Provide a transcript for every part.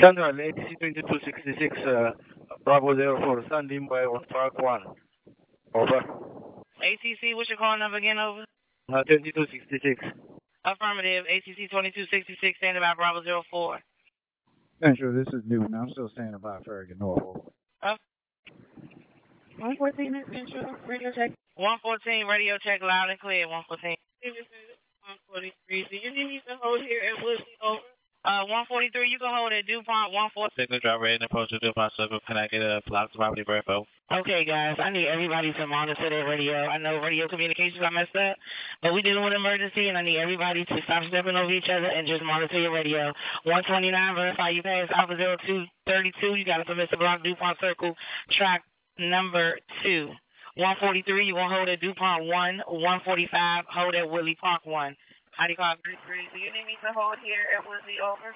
Central, ATC 2266, uh, Bravo 04, standing by on Park 1. Over. ATC, what's your call number again, over? Uh, 2266. Affirmative, ATC 2266, standing by Bravo 04. Central, this is Newton. I'm still standing by Farragut, North. Uh, 114 Central, radio check. 114, radio check loud and clear, 114. 143. Do you need me to hold here at Woodley over? Uh, 143, you can hold at DuPont 140. Signal driver and approach to DuPont Circle. Can I get a block to property verify? Okay, guys, I need everybody to monitor their radio. I know radio communications are messed up, but we're dealing with an emergency, and I need everybody to stop stepping over each other and just monitor your radio. 129, verify you pass Alpha 0232. You got a permit to block DuPont Circle, track number 2. 143, you want to hold at DuPont 1. 145, hold at Woodley Park 1. How do you call? Do you need me to hold here at Woodley over?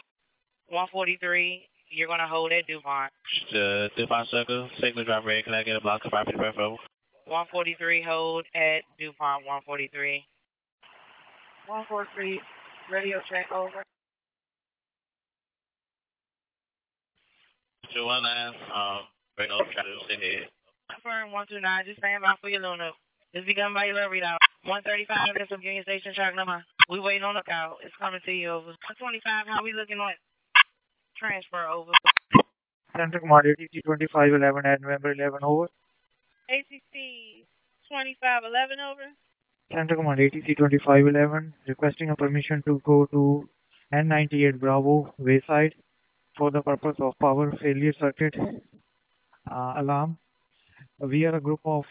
143, you're going to hold at DuPont. Uh, DuPont Circle. Signal driver ready. Can I get a block to property verify? 143, hold at DuPont 143. 143, radio check over. 219, um, right on, try to stay ahead. Confirm 129, just stand by for your Luna. It's begun by your readout. 135, that's from Union Station, track number. We waiting on lookout. It's coming to you over. 125, how we looking on transfer over? Central Command ATC 2511 at November 11 over. ACC 2511 over. Central Command ATC 2511 requesting a permission to go to N98 Bravo Wayside for the purpose of power failure circuit uh, alarm. We are a group of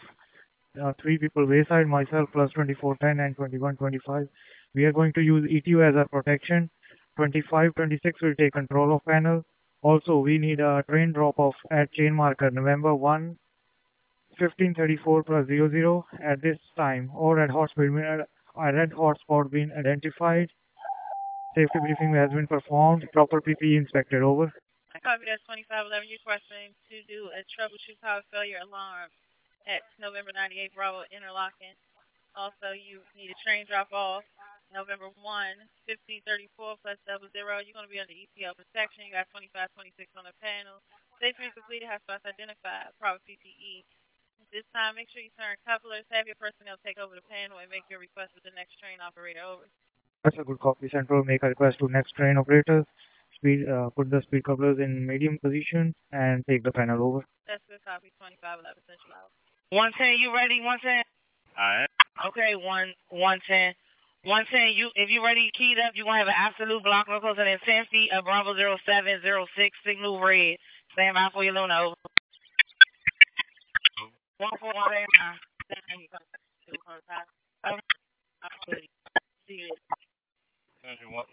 uh, three people Wayside, myself plus 2410 and 2125. We are going to use ETU as our protection. 25, 26 will take control of panel. Also, we need a train drop off at chain marker November 1, 1534 plus 00 at this time or at hotspot, a red hotspot uh, being identified. Safety briefing has been performed. Proper PPE inspected. Over. I Copy that's 2511. You're requesting to do a troubleshoot power failure alarm at November 98 Bravo interlocking. Also, you need a train drop off November 1, 1534 plus double zero. You're going to be under ETL protection. You got 2526 on the panel. Safety completed, hotspots identified, proper PPE. At this time, make sure you turn couplers, have your personnel take over the panel, and make your request with the next train operator over. That's a good copy. Central, make a request to next train operator. Speed, uh, put the speed couplers in medium position and take the panel over. That's good copy, 2511 Central. 110, you ready? 110? Alright. Okay, one 110. 110, you, if you ready keyed up, you're going to have an absolute block no closer than 10 feet of Bravo 0706, signal red. Stand by for your Luna, over. 141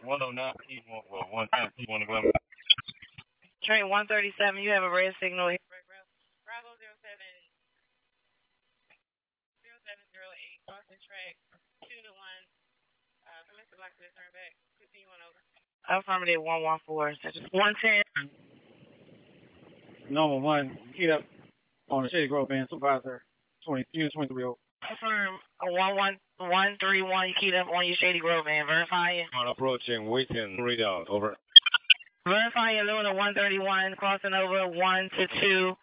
109, East 110, East 111. Train 137, you have a red signal here. Bravo 07, 0708, Boston track, 2 to 1. Mr. Black, turn back. 15 1 over. Affirmative 114. That's just 110. Number one, keyed up on the Shady Grove band, supervisor, 20, unit 23 over. Affirm 11131, you keyed up on your Shady Grove man. Verify it. On approaching, waiting, readout, over. Verify your Luna 131, crossing over 1 to 2.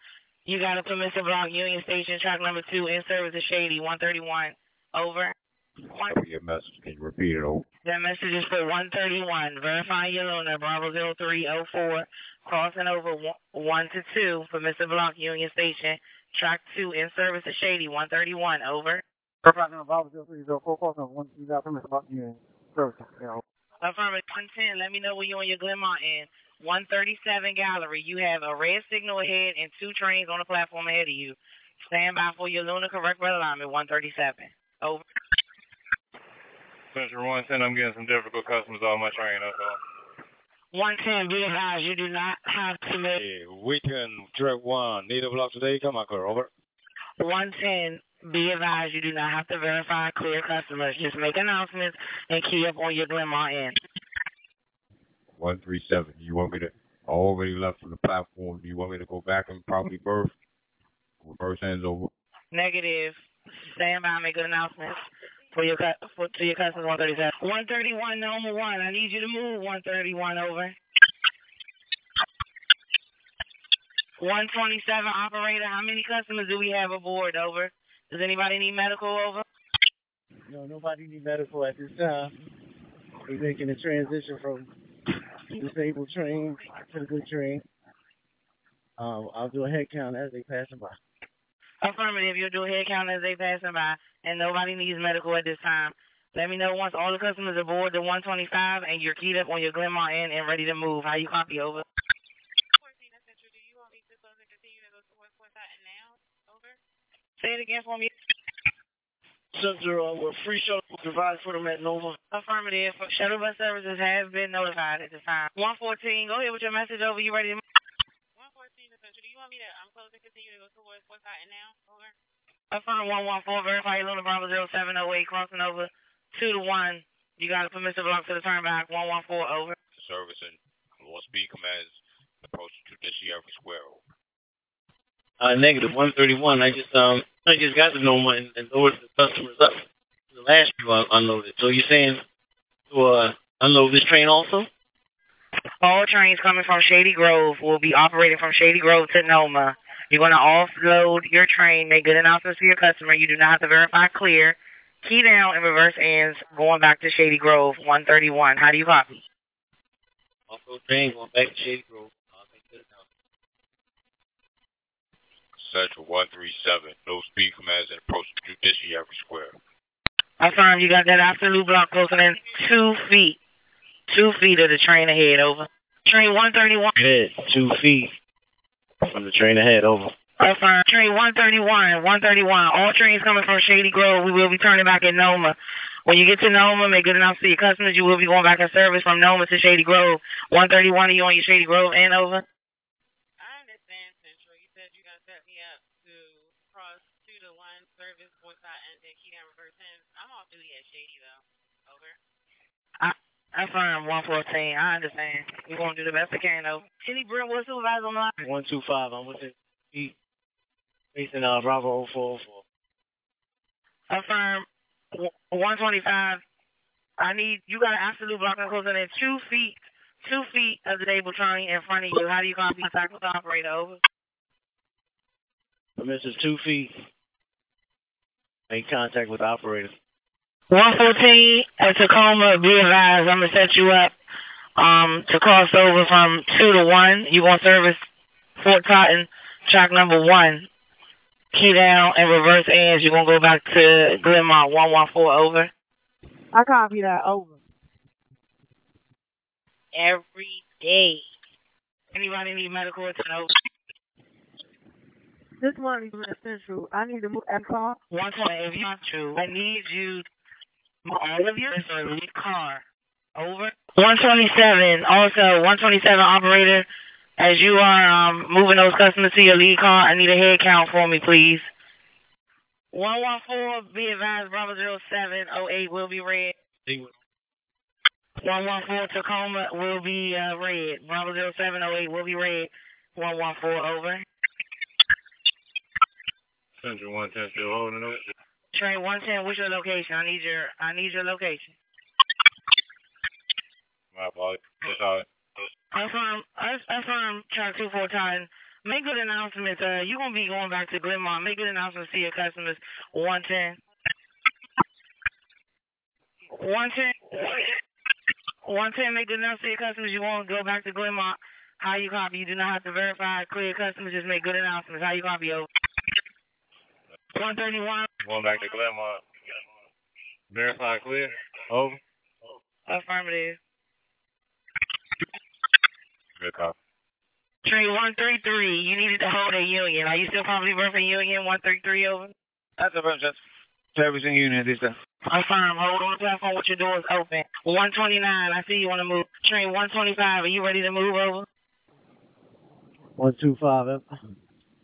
You got a permissive block, Union Station, track number 2, in service of Shady, 131. Over. Copy your message. Can you repeat it over? That message is for 131. Verify your Luna, Bravo 0304, crossing over 1 to 2, permissive block, Union Station, track 2, in service to Shady, 131. Over. Supervisor, Bravo 0304, crossing over 1 to 2, permission about unit. Service. Yeah, over. Affirmative 110, let me know when you're on your Glenmont end. 137 Gallery, you have a red signal ahead and two trains on the platform ahead of you. Stand by for your Luna correct red alignment, 137. Over. Central 110, I'm getting some difficult customers on my train, that's all. 110, be advised, you do not have to make Hey, weekend, track 1, need a block today, come on, car, over. 110, be advised, you do not have to verify clear customers. Just make announcements and key up on your Glenmont end. 137, you want me to, I already left from the platform, do you want me to go back and probably birth? Reverse hands over. Negative. Stand by, make good announcements for your for, to your customers 137. 131, number one. I need you to move 131 over. 127 operator, how many customers do we have aboard? Over. Does anybody need medical? Over. No, nobody need medical at this time. We're making a transition from disabled train to the good train. Um, I'll do a head count as they pass by. Affirmative. You'll do a head count as they passing by, and nobody needs medical at this time. Let me know once all the customers are aboard the 125 and you're keyed up on your Glenmont end and ready to move. How you copy? Over. Say it again for me. Central, uh, we're free shuttle provided for them at Nova. Affirmative. Shuttle bus services have been notified at this time. 114, go ahead with your message over. You ready to move? 114 Central, do you want me to um, close and continue to go towards Fort Totten now? Over. Affirm 114, verify your Luna Bravo 0708, crossing over 2 to 1. You got a permissive block to the turn back. 114, over. Servicing Low speed commands approach Judiciary Square. Uh, negative 131. I just um I just got to know one and lowered the customers up. The last few un- unloaded. So you're saying to uh, unload this train also? All trains coming from Shady Grove will be operating from Shady Grove to Noma. You're going to offload your train, make good announcements to your customer. You do not have to verify clear. Key down and reverse ends going back to Shady Grove, 131. How do you copy? Offload train going back to Shady Grove. I'll make good announcement. Central 137, no speed commands and approach Judiciary Square. Affirm, you got that absolute block closer than two feet. Two feet of the train ahead, over. Train 131. Head two feet from the train ahead. Over. Affirm, train 131, 131. All trains coming from Shady Grove, we will be turning back at Noma. When you get to Noma, make good enough to your customers. You will be going back in service from Noma to Shady Grove. 131, are you on your Shady Grove and over? I understand, Central. You said you're going to set me up to cross 2 to 1 service, Fort Totten, then key down reverse ends. I'm off duty at Shady, though. Over. Affirm, 114. I understand. We're going to do the best we can, though. Kenny Brentwood, supervisor on the line. 125. I'm with it. East. Facing uh, Bravo 0404. Affirm, w- 125. I need, you got an absolute block closer than two feet, two feet of the table train in front of you. How do you copy contact with the operator? Over. Permission two feet. Make contact with the operator. 114 at Takoma, be advised, I'm going to set you up um, to cross over from 2 to 1. You're going to service Fort Totten, track number 1. Key down and reverse ends. You're going to go back to Glenmont, 114, over. I copy that. Over. Every day. Anybody need medical attention? Over. This one is essential. I need to move that car. 120, if you're true, I need you, all of you, is a lead car. Over. 127, also 127 operator, as you are um, moving those customers to your lead car, I need a head count for me, please. 114, be advised, Bravo 0708 will be red. 114 Takoma will be uh, red. Bravo 0708 will be red. 114 over. Central 110 still holding up. Train 110, what's your location? I need your I need your location. My apologies. That's all right. Affirm, affirm, track two four times. Make good announcements. Uh, you're gonna be going back to Glenmont. Make good announcements to your customers. 110. 110. 110, make good announcements to your customers. You want to go back to Glenmont. How you copy? You do not have to verify clear customers. Just make good announcements. How you copy? Over. 131. Going back to Glenmont. Verify clear. Over. Affirmative. Good copy. Train 133, you needed to hold a union. Are you still probably working union 133 over? That's a bunch of servicing unit this time. Affirm, hold on the platform with your doors open. 129, I see you want to move. Train 125, are you ready to move over? 125.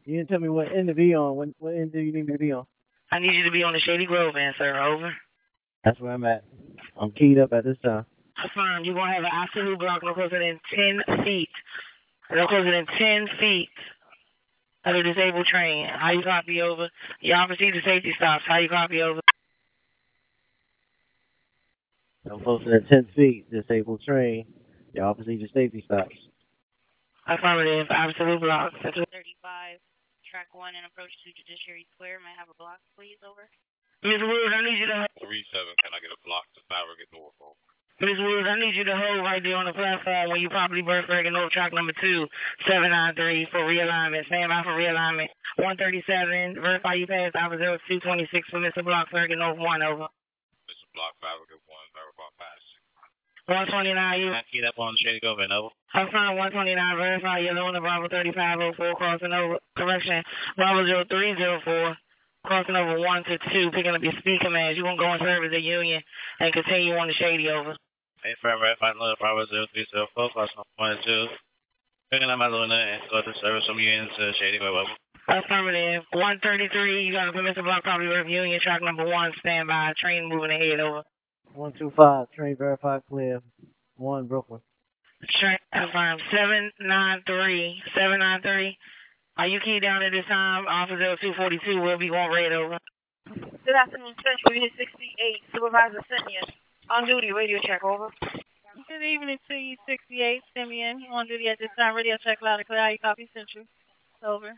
You didn't tell me what end to be on. What, what end do you need me to be on? I need you to be on the Shady Grove end, sir. Over. That's where I'm at. I'm keyed up at this time. Affirm, you're going to have an absolute block no closer than 10 feet. No closer than 10 feet of the disabled train. How you copy over? Y'all proceed to safety stops. How you copy over? I'm closer than 10 feet. Disabled train. Y'all proceed to safety stops. Affirmative. Absolute block. Central 35, track 1 and approach to Judiciary Square. May I have a block, please? Over. Ms. Woods, I need you to Three seven. Can I get a block to Farragut North? Ms. Woods, I need you to hold right there on the platform when you properly burst Bergen over track number two, seven nine three for realignment. Stand by for realignment. One thirty seven. Verify you passed Alpha zero two twenty six for Mr. Block Bergen over one over. Mr. Block Farragut one. Verify pass. One twenty nine. You I keyed up on Shady Grove and over. Affirm one twenty nine. Verify yellow on the Bravo thirty five oh four crossing over. Correction. Bravo zero three zero four. Crossing over one to two, picking up your speed commands. You won't go in service at Union and continue on the Shady over. Hey, firm verify Luna Bravo 0304, cross number 1 and 2. Picking up my Luna and go to service from Union to Shady Grove over. Affirmative. 133, you got a permissive block property work Union, track number one, stand by. Train moving ahead, over. 125, train verified clear. 1 Brookland. Train, affirm. 793, 793. Are you keyed down at this time? Officer 242 will be going red, over. Good afternoon, Central Unit 68, Supervisor Simeon. On duty, radio check, over. Good evening to you, 68, Simeon. On duty at this time, radio check loud and clear. How you copy, Central? Over.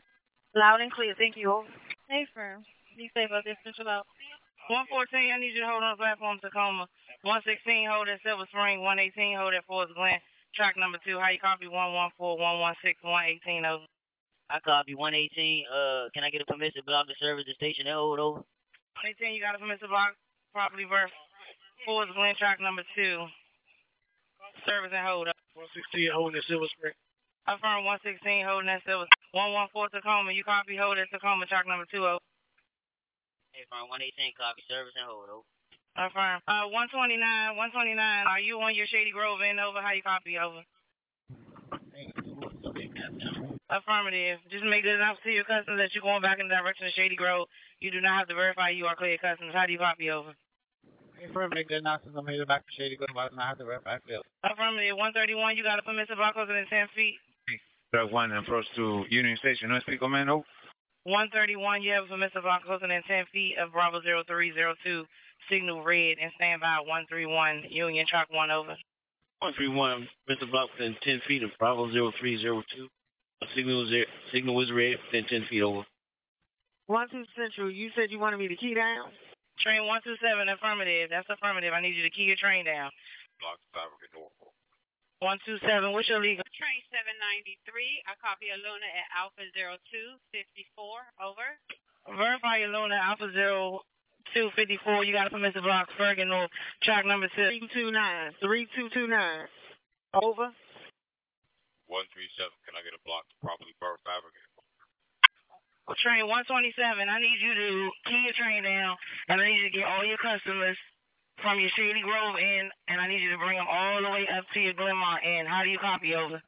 Loud and clear, thank you, over. Hey, firm. Be safe out there, Central out. 114, I need you to hold on platform Takoma. 116, hold at Silver Spring. 118, hold at Forest Glen. Track number two, how you copy? 114, 116, 118, over. I copy 118. Uh, can I get a permission to block the service the station and hold over? 118, you got a permissive block property verse. Forest Glen, track number two. Service and hold up. 116 holding the Silver Spring. Affirm 116, holding that silver. 114 Takoma, you copy, hold at Takoma, track number two, over. Hey, from 118, copy service and hold over. Affirm. Uh, 129, 129, are you on your Shady Grove end, over? How you copy, over? Affirmative. Just make it enough to your customers that you're going back in the direction of Shady Grove. You do not have to verify you are clear customers. How do you copy, over? Affirmative, make the announcement. I'm headed back to Shady Grove. I do not have to verify clear. Affirmative. 131, you got a permissive block closer than 10 feet. Track one approach to Union Station. No speak command, over. 131, you have a permissive block closer than 10 feet of Bravo 0302. Signal red and stand by 131, Union Truck 1 over. 131, Mr. Block within 10 feet of Bravo 0302. Signal, is, signal was red within 10 feet over. One two Central, you said you wanted me to key down? Train 127, affirmative. That's affirmative. I need you to key your train down. Block Farragut North. 127, what's your legal? Train 793, I copy a Luna at Alpha 0254, over. Verify your Luna Alpha Zero Two Fifty Four. You got a permissive block, Farragut North, track number six. 3229, 3229. Over. 137. Can I get a block to properly birth Farragut? Train 127, I need you to key your train down, and I need you to get all your customers from your Shady Grove in, and I need you to bring them all the way up to your Glenmont in. How do you copy, over?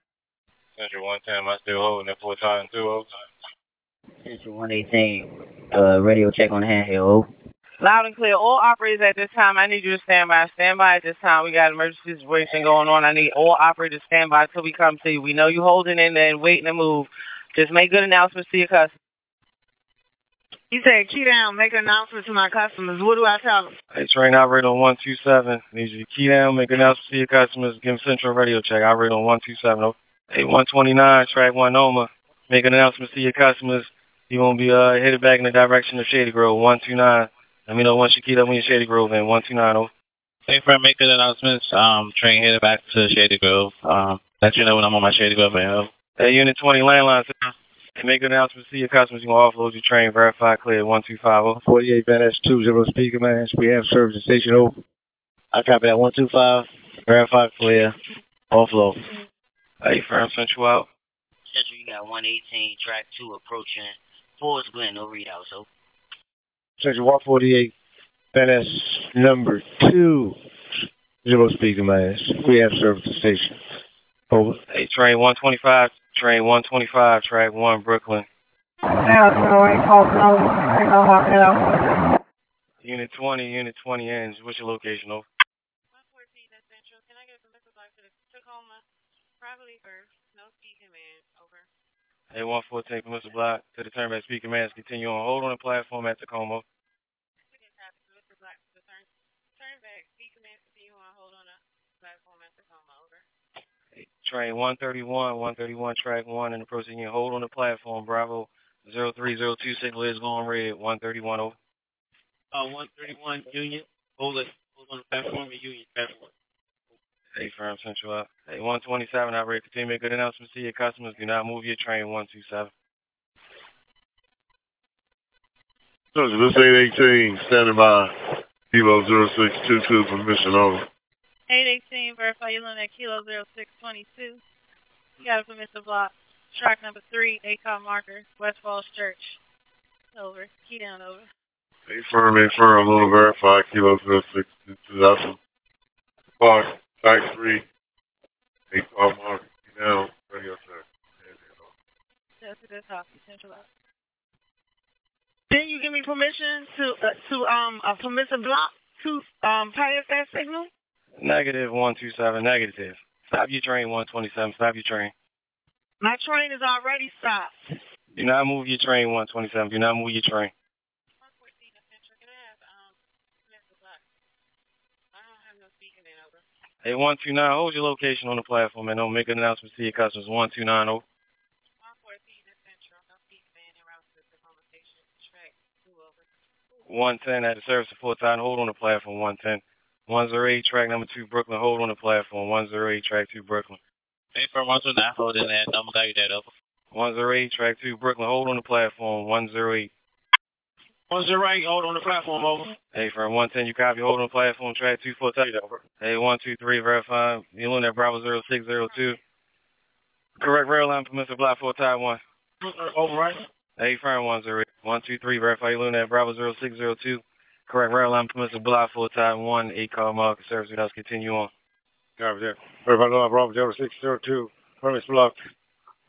Central 110, I still holding it full time, two over. Central 118, uh, radio check on the handheld. Loud and clear. All operators at this time, I need you to stand by. Stand by at this time. We got an emergency situation going on. I need all operators to stand by until we come to you. We know you holding in there and waiting to move. Just make good announcements to your customers. You said key down, make an announcement to my customers. What do I tell them? Hey, train operator on 127. Need you to key down, make announcements to your customers, give them central radio check. Operator on 127. Oh, Hey, 129, track 1 Noma. Make an announcement to your customers. You won't be uh, headed back in the direction of Shady Grove. 129. Let me know once you keyed up when you're Shady Grove in 129. Oh. Hey, friend, make good announcements. Um, train headed back to Shady Grove. Um, let you know when I'm on my Shady Grove end. Oh. Hey, Unit 20 landline. sir. Make good announcements to your customers. You can offload your train. Verify clear. 1250. 48 Van S 20 speaker man. We have service at station over. I copy that 125, verify clear, offload. Hey, firm, central out. Central, you got 118, track 2 approaching Forest Glen, no readout, so. Section 148 Van S number 2 zero speaker man. We have service at station. Over. Hey, train 125, train 125, track 1, Brookland. Unit 20, Unit 20 ends. What's your location, over? A1410 Mr. The Mr. Block to the turn, back speaker mask. Continue on hold on the platform at Takoma. Train 131, 131, track 1, and approaching your hold on the platform. Bravo 0302 signal is going red, 131, over. Uh, 131, Union, hold it, hold on the platform, Union, platform. Hey, firm central up. Hey, 127 operator. Continue to make good announcements to your customers. Do not move your train. 127. Soldier, this 818 standing by. Kilo 0622 permission over. 818, verify your limit at Kilo 0622. You got a permissive block. Track number 3, ACOM marker, West Falls Church. Over. Key down, over. A firm, a firm, little verify. Kilo 0622. That's a block. 3. A call mark. Now, radio check. That's a good copy. Central up. Didn't you give me permission to uh, to um a permissive block to um pass that signal? Negative 127. Negative. Stop your train. 127. Stop your train. My train is already stopped. Do not move your train. 127. Do not move your train. Hey, 129, hold your location on the platform and don't make an announcement to your customers. 129, over. 110 at the service support time. Hold on the platform. 110. 108 track number two Brookland. Hold on the platform. 108 track two Brookland. Hey, firm 129. Hold in that. I'm going to that up. 108 track two Brookland. Hold on the platform. 108. 108. Hold on the platform. Over. Hey, firm 110. You copy. Hold on the platform. Track two four touch. Over. Hey, 123 verify. You're on that Bravo 0602. Correct rail line permissive block four tie one. Uh, over right. Hey, firm 108. 123 verify. You're on that Bravo 0602. Correct rail line permissive block four tie one. Eight call market service. Let us continue on. Copy that. Verify line Bravo 0602. Permits block.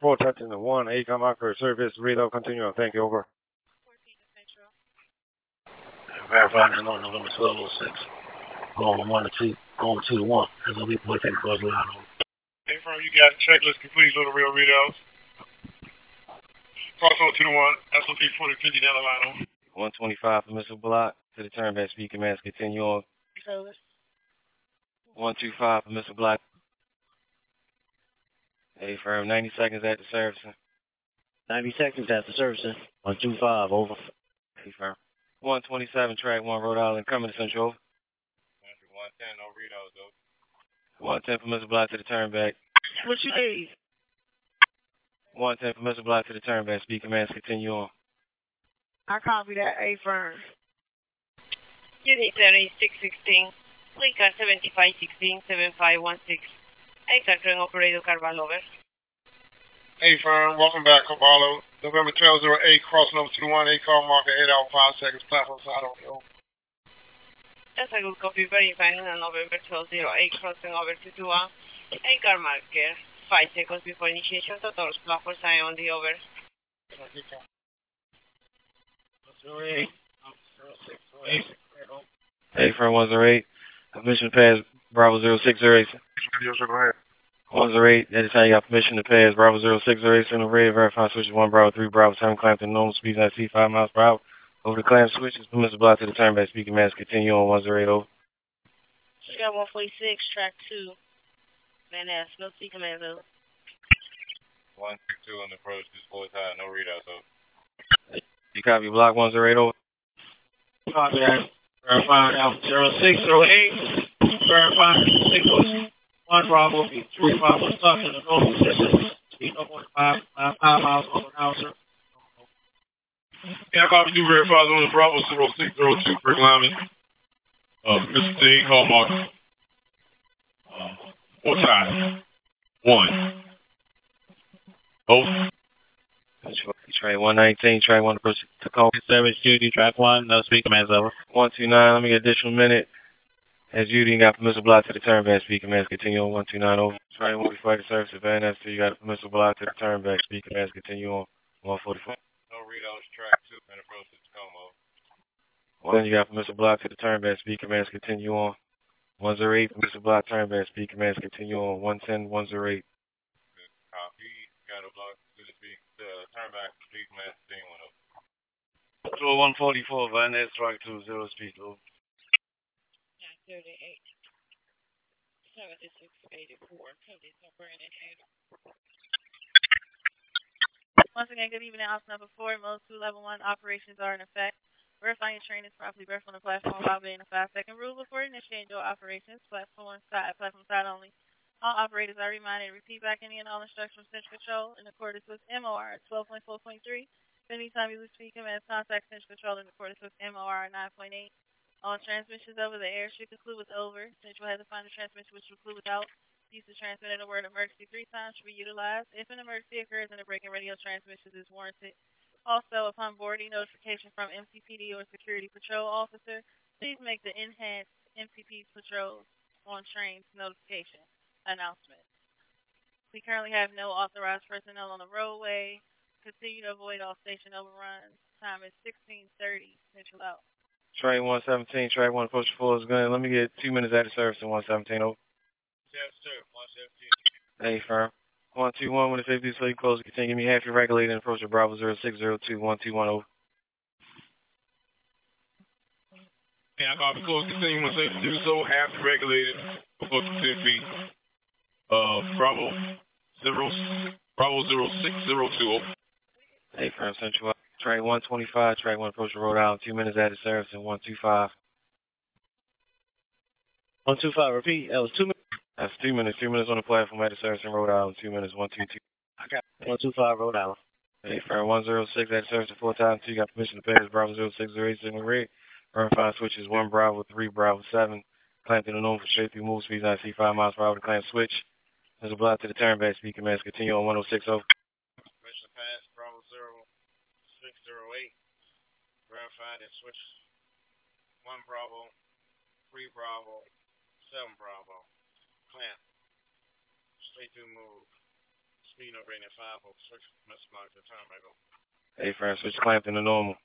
Four touching the one. Eight call marker service. Reload. Continue on. Thank you. Over. Verify the note November 1206. Going 1 to 2. Going 2 to 1. That's going to be what they close line. Hey, firm, you got checklist complete, little real readouts. Crossover 2 to 1, SOP 4050 down the line. 125 permissive block to the turn back speed commands. Continue on. Service. 125 permissive block. Hey, firm, 90 seconds after servicing. 90 seconds after servicing. 125, over. Hey, firm. 127 track 1 Rhode Island coming to Central. 110, no readouts, though. 110 permissive block to the turn back. What you need? 110 Mister block to the turn back. Speed commands continue on. I copy that A firm. Unit 3616, Lincoln 7516, 7516. Exact train operator Carvalho, over. Hey, firm, welcome back, Caballo. November 1208, crossing over to the 1 8 call marker, 8 hour 5 seconds, platform side on the over. That's a good copy, verifying on November 1208, crossing over to 2 1. A car marker, 5 seconds before initiation, total platform sign on the over. Hey, firm 108. Permission to pass Bravo 0608. 108, that is how you got permission to pass Bravo 0608, center red, verify switches 1 Bravo 3 Bravo 7, clamp to normal speeds at C 5 miles per hour. Over the clamp switches, permissive block to the turn back speaker mask, continue on 108 over. Sky 146, track 2. Van Ness, no C command over. 162 on the approach, just full time, no readouts, though. You copy block 108 over. Copy that. Verify uh, Alpha 0608. Verify 6 1 Bravo 3 Bravo stuck in the normal system. Speed 0.5 5 miles over an hour, sir. Yeah, copy you verifies on the Bravo 0602, Brick Lyman. Uh, Mr. T, call mark. Uh, what time? One. Over. Train 119, train 1 approach Takoma. Service duty, track 1, no speed commands over. 129, let me get additional minute. As Judy, you got permissive block to the turn back, speed commands continue on 129 over. Train 145 to service at Van Ness, you got a permissive block to the turn back, speed commands continue on 144. No readouts, track 2, and approach to Takoma. Then you got permissive block to the turn back, speed commands continue on 108, permissive block turn back, speed commands continue on 110, 108. Copy. Got a block to the speed, the uh, turn back, speed command, continue on up. So 144, Van Ness, track 2, 0 speed, over. 38. 7684. Cody. Once again, good evening. House number four, mode two, level one operations are in effect. Verifying your train is properly birthed on the platform while being a five second rule before initiating your operations. Platform side, platform side only. All operators are reminded to repeat back any and all instructions from Central Control in accordance with MOR 12.4.3. Anytime you lose speed commands, contact Central Control in accordance with MOR 9.8. All transmissions over the air should conclude with over. Central has to find a transmission which will conclude without. Use to transmit the word emergency three times should be utilized. If an emergency occurs and a break in radio transmissions is warranted. Also, upon boarding, notification from MTPD or security patrol officer, please make the enhanced MCP patrols on trains notification announcement. We currently have no authorized personnel on the roadway. Continue to avoid all station overruns. Time is 1630. Central out. Train 117, track 1, approach full is going. Let me get two minutes out of service in 117. Over. Yes, sir. 117. Hey, firm. 121, when the 50 so you close, continue. Give me half your regulated and approach to Bravo 0602 121 over. And I copy close, continue when safe to do so, half regulated, before 10 feet. Uh, Bravo 0, Bravo 0602 over. Hey, firm, Central. Track 125, track 1, approach to Rhode Island, two minutes out of service in 125. 125, repeat. That was two minutes. That's two minutes. Two minutes on the platform at the service in Rhode Island. Two minutes. One two two. I got one two five Rhode Island. Hey, firm one zero six at the service at four times two. you got permission to pay this Bravo zero six zero eight signal red. Run five switches. One Bravo three Bravo seven. Clamped in the normal for straight through move speeds. I see five miles per hour to clamp switch. There's a block to the turn back. Speed commands continue on 106 over. Permission to pass Bravo zero six zero eight. That switch one Bravo, three Bravo, seven Bravo. Clamp. Straight through move. Speed no rating five switch must block the back over. Hey, friend, switch clamped in normal.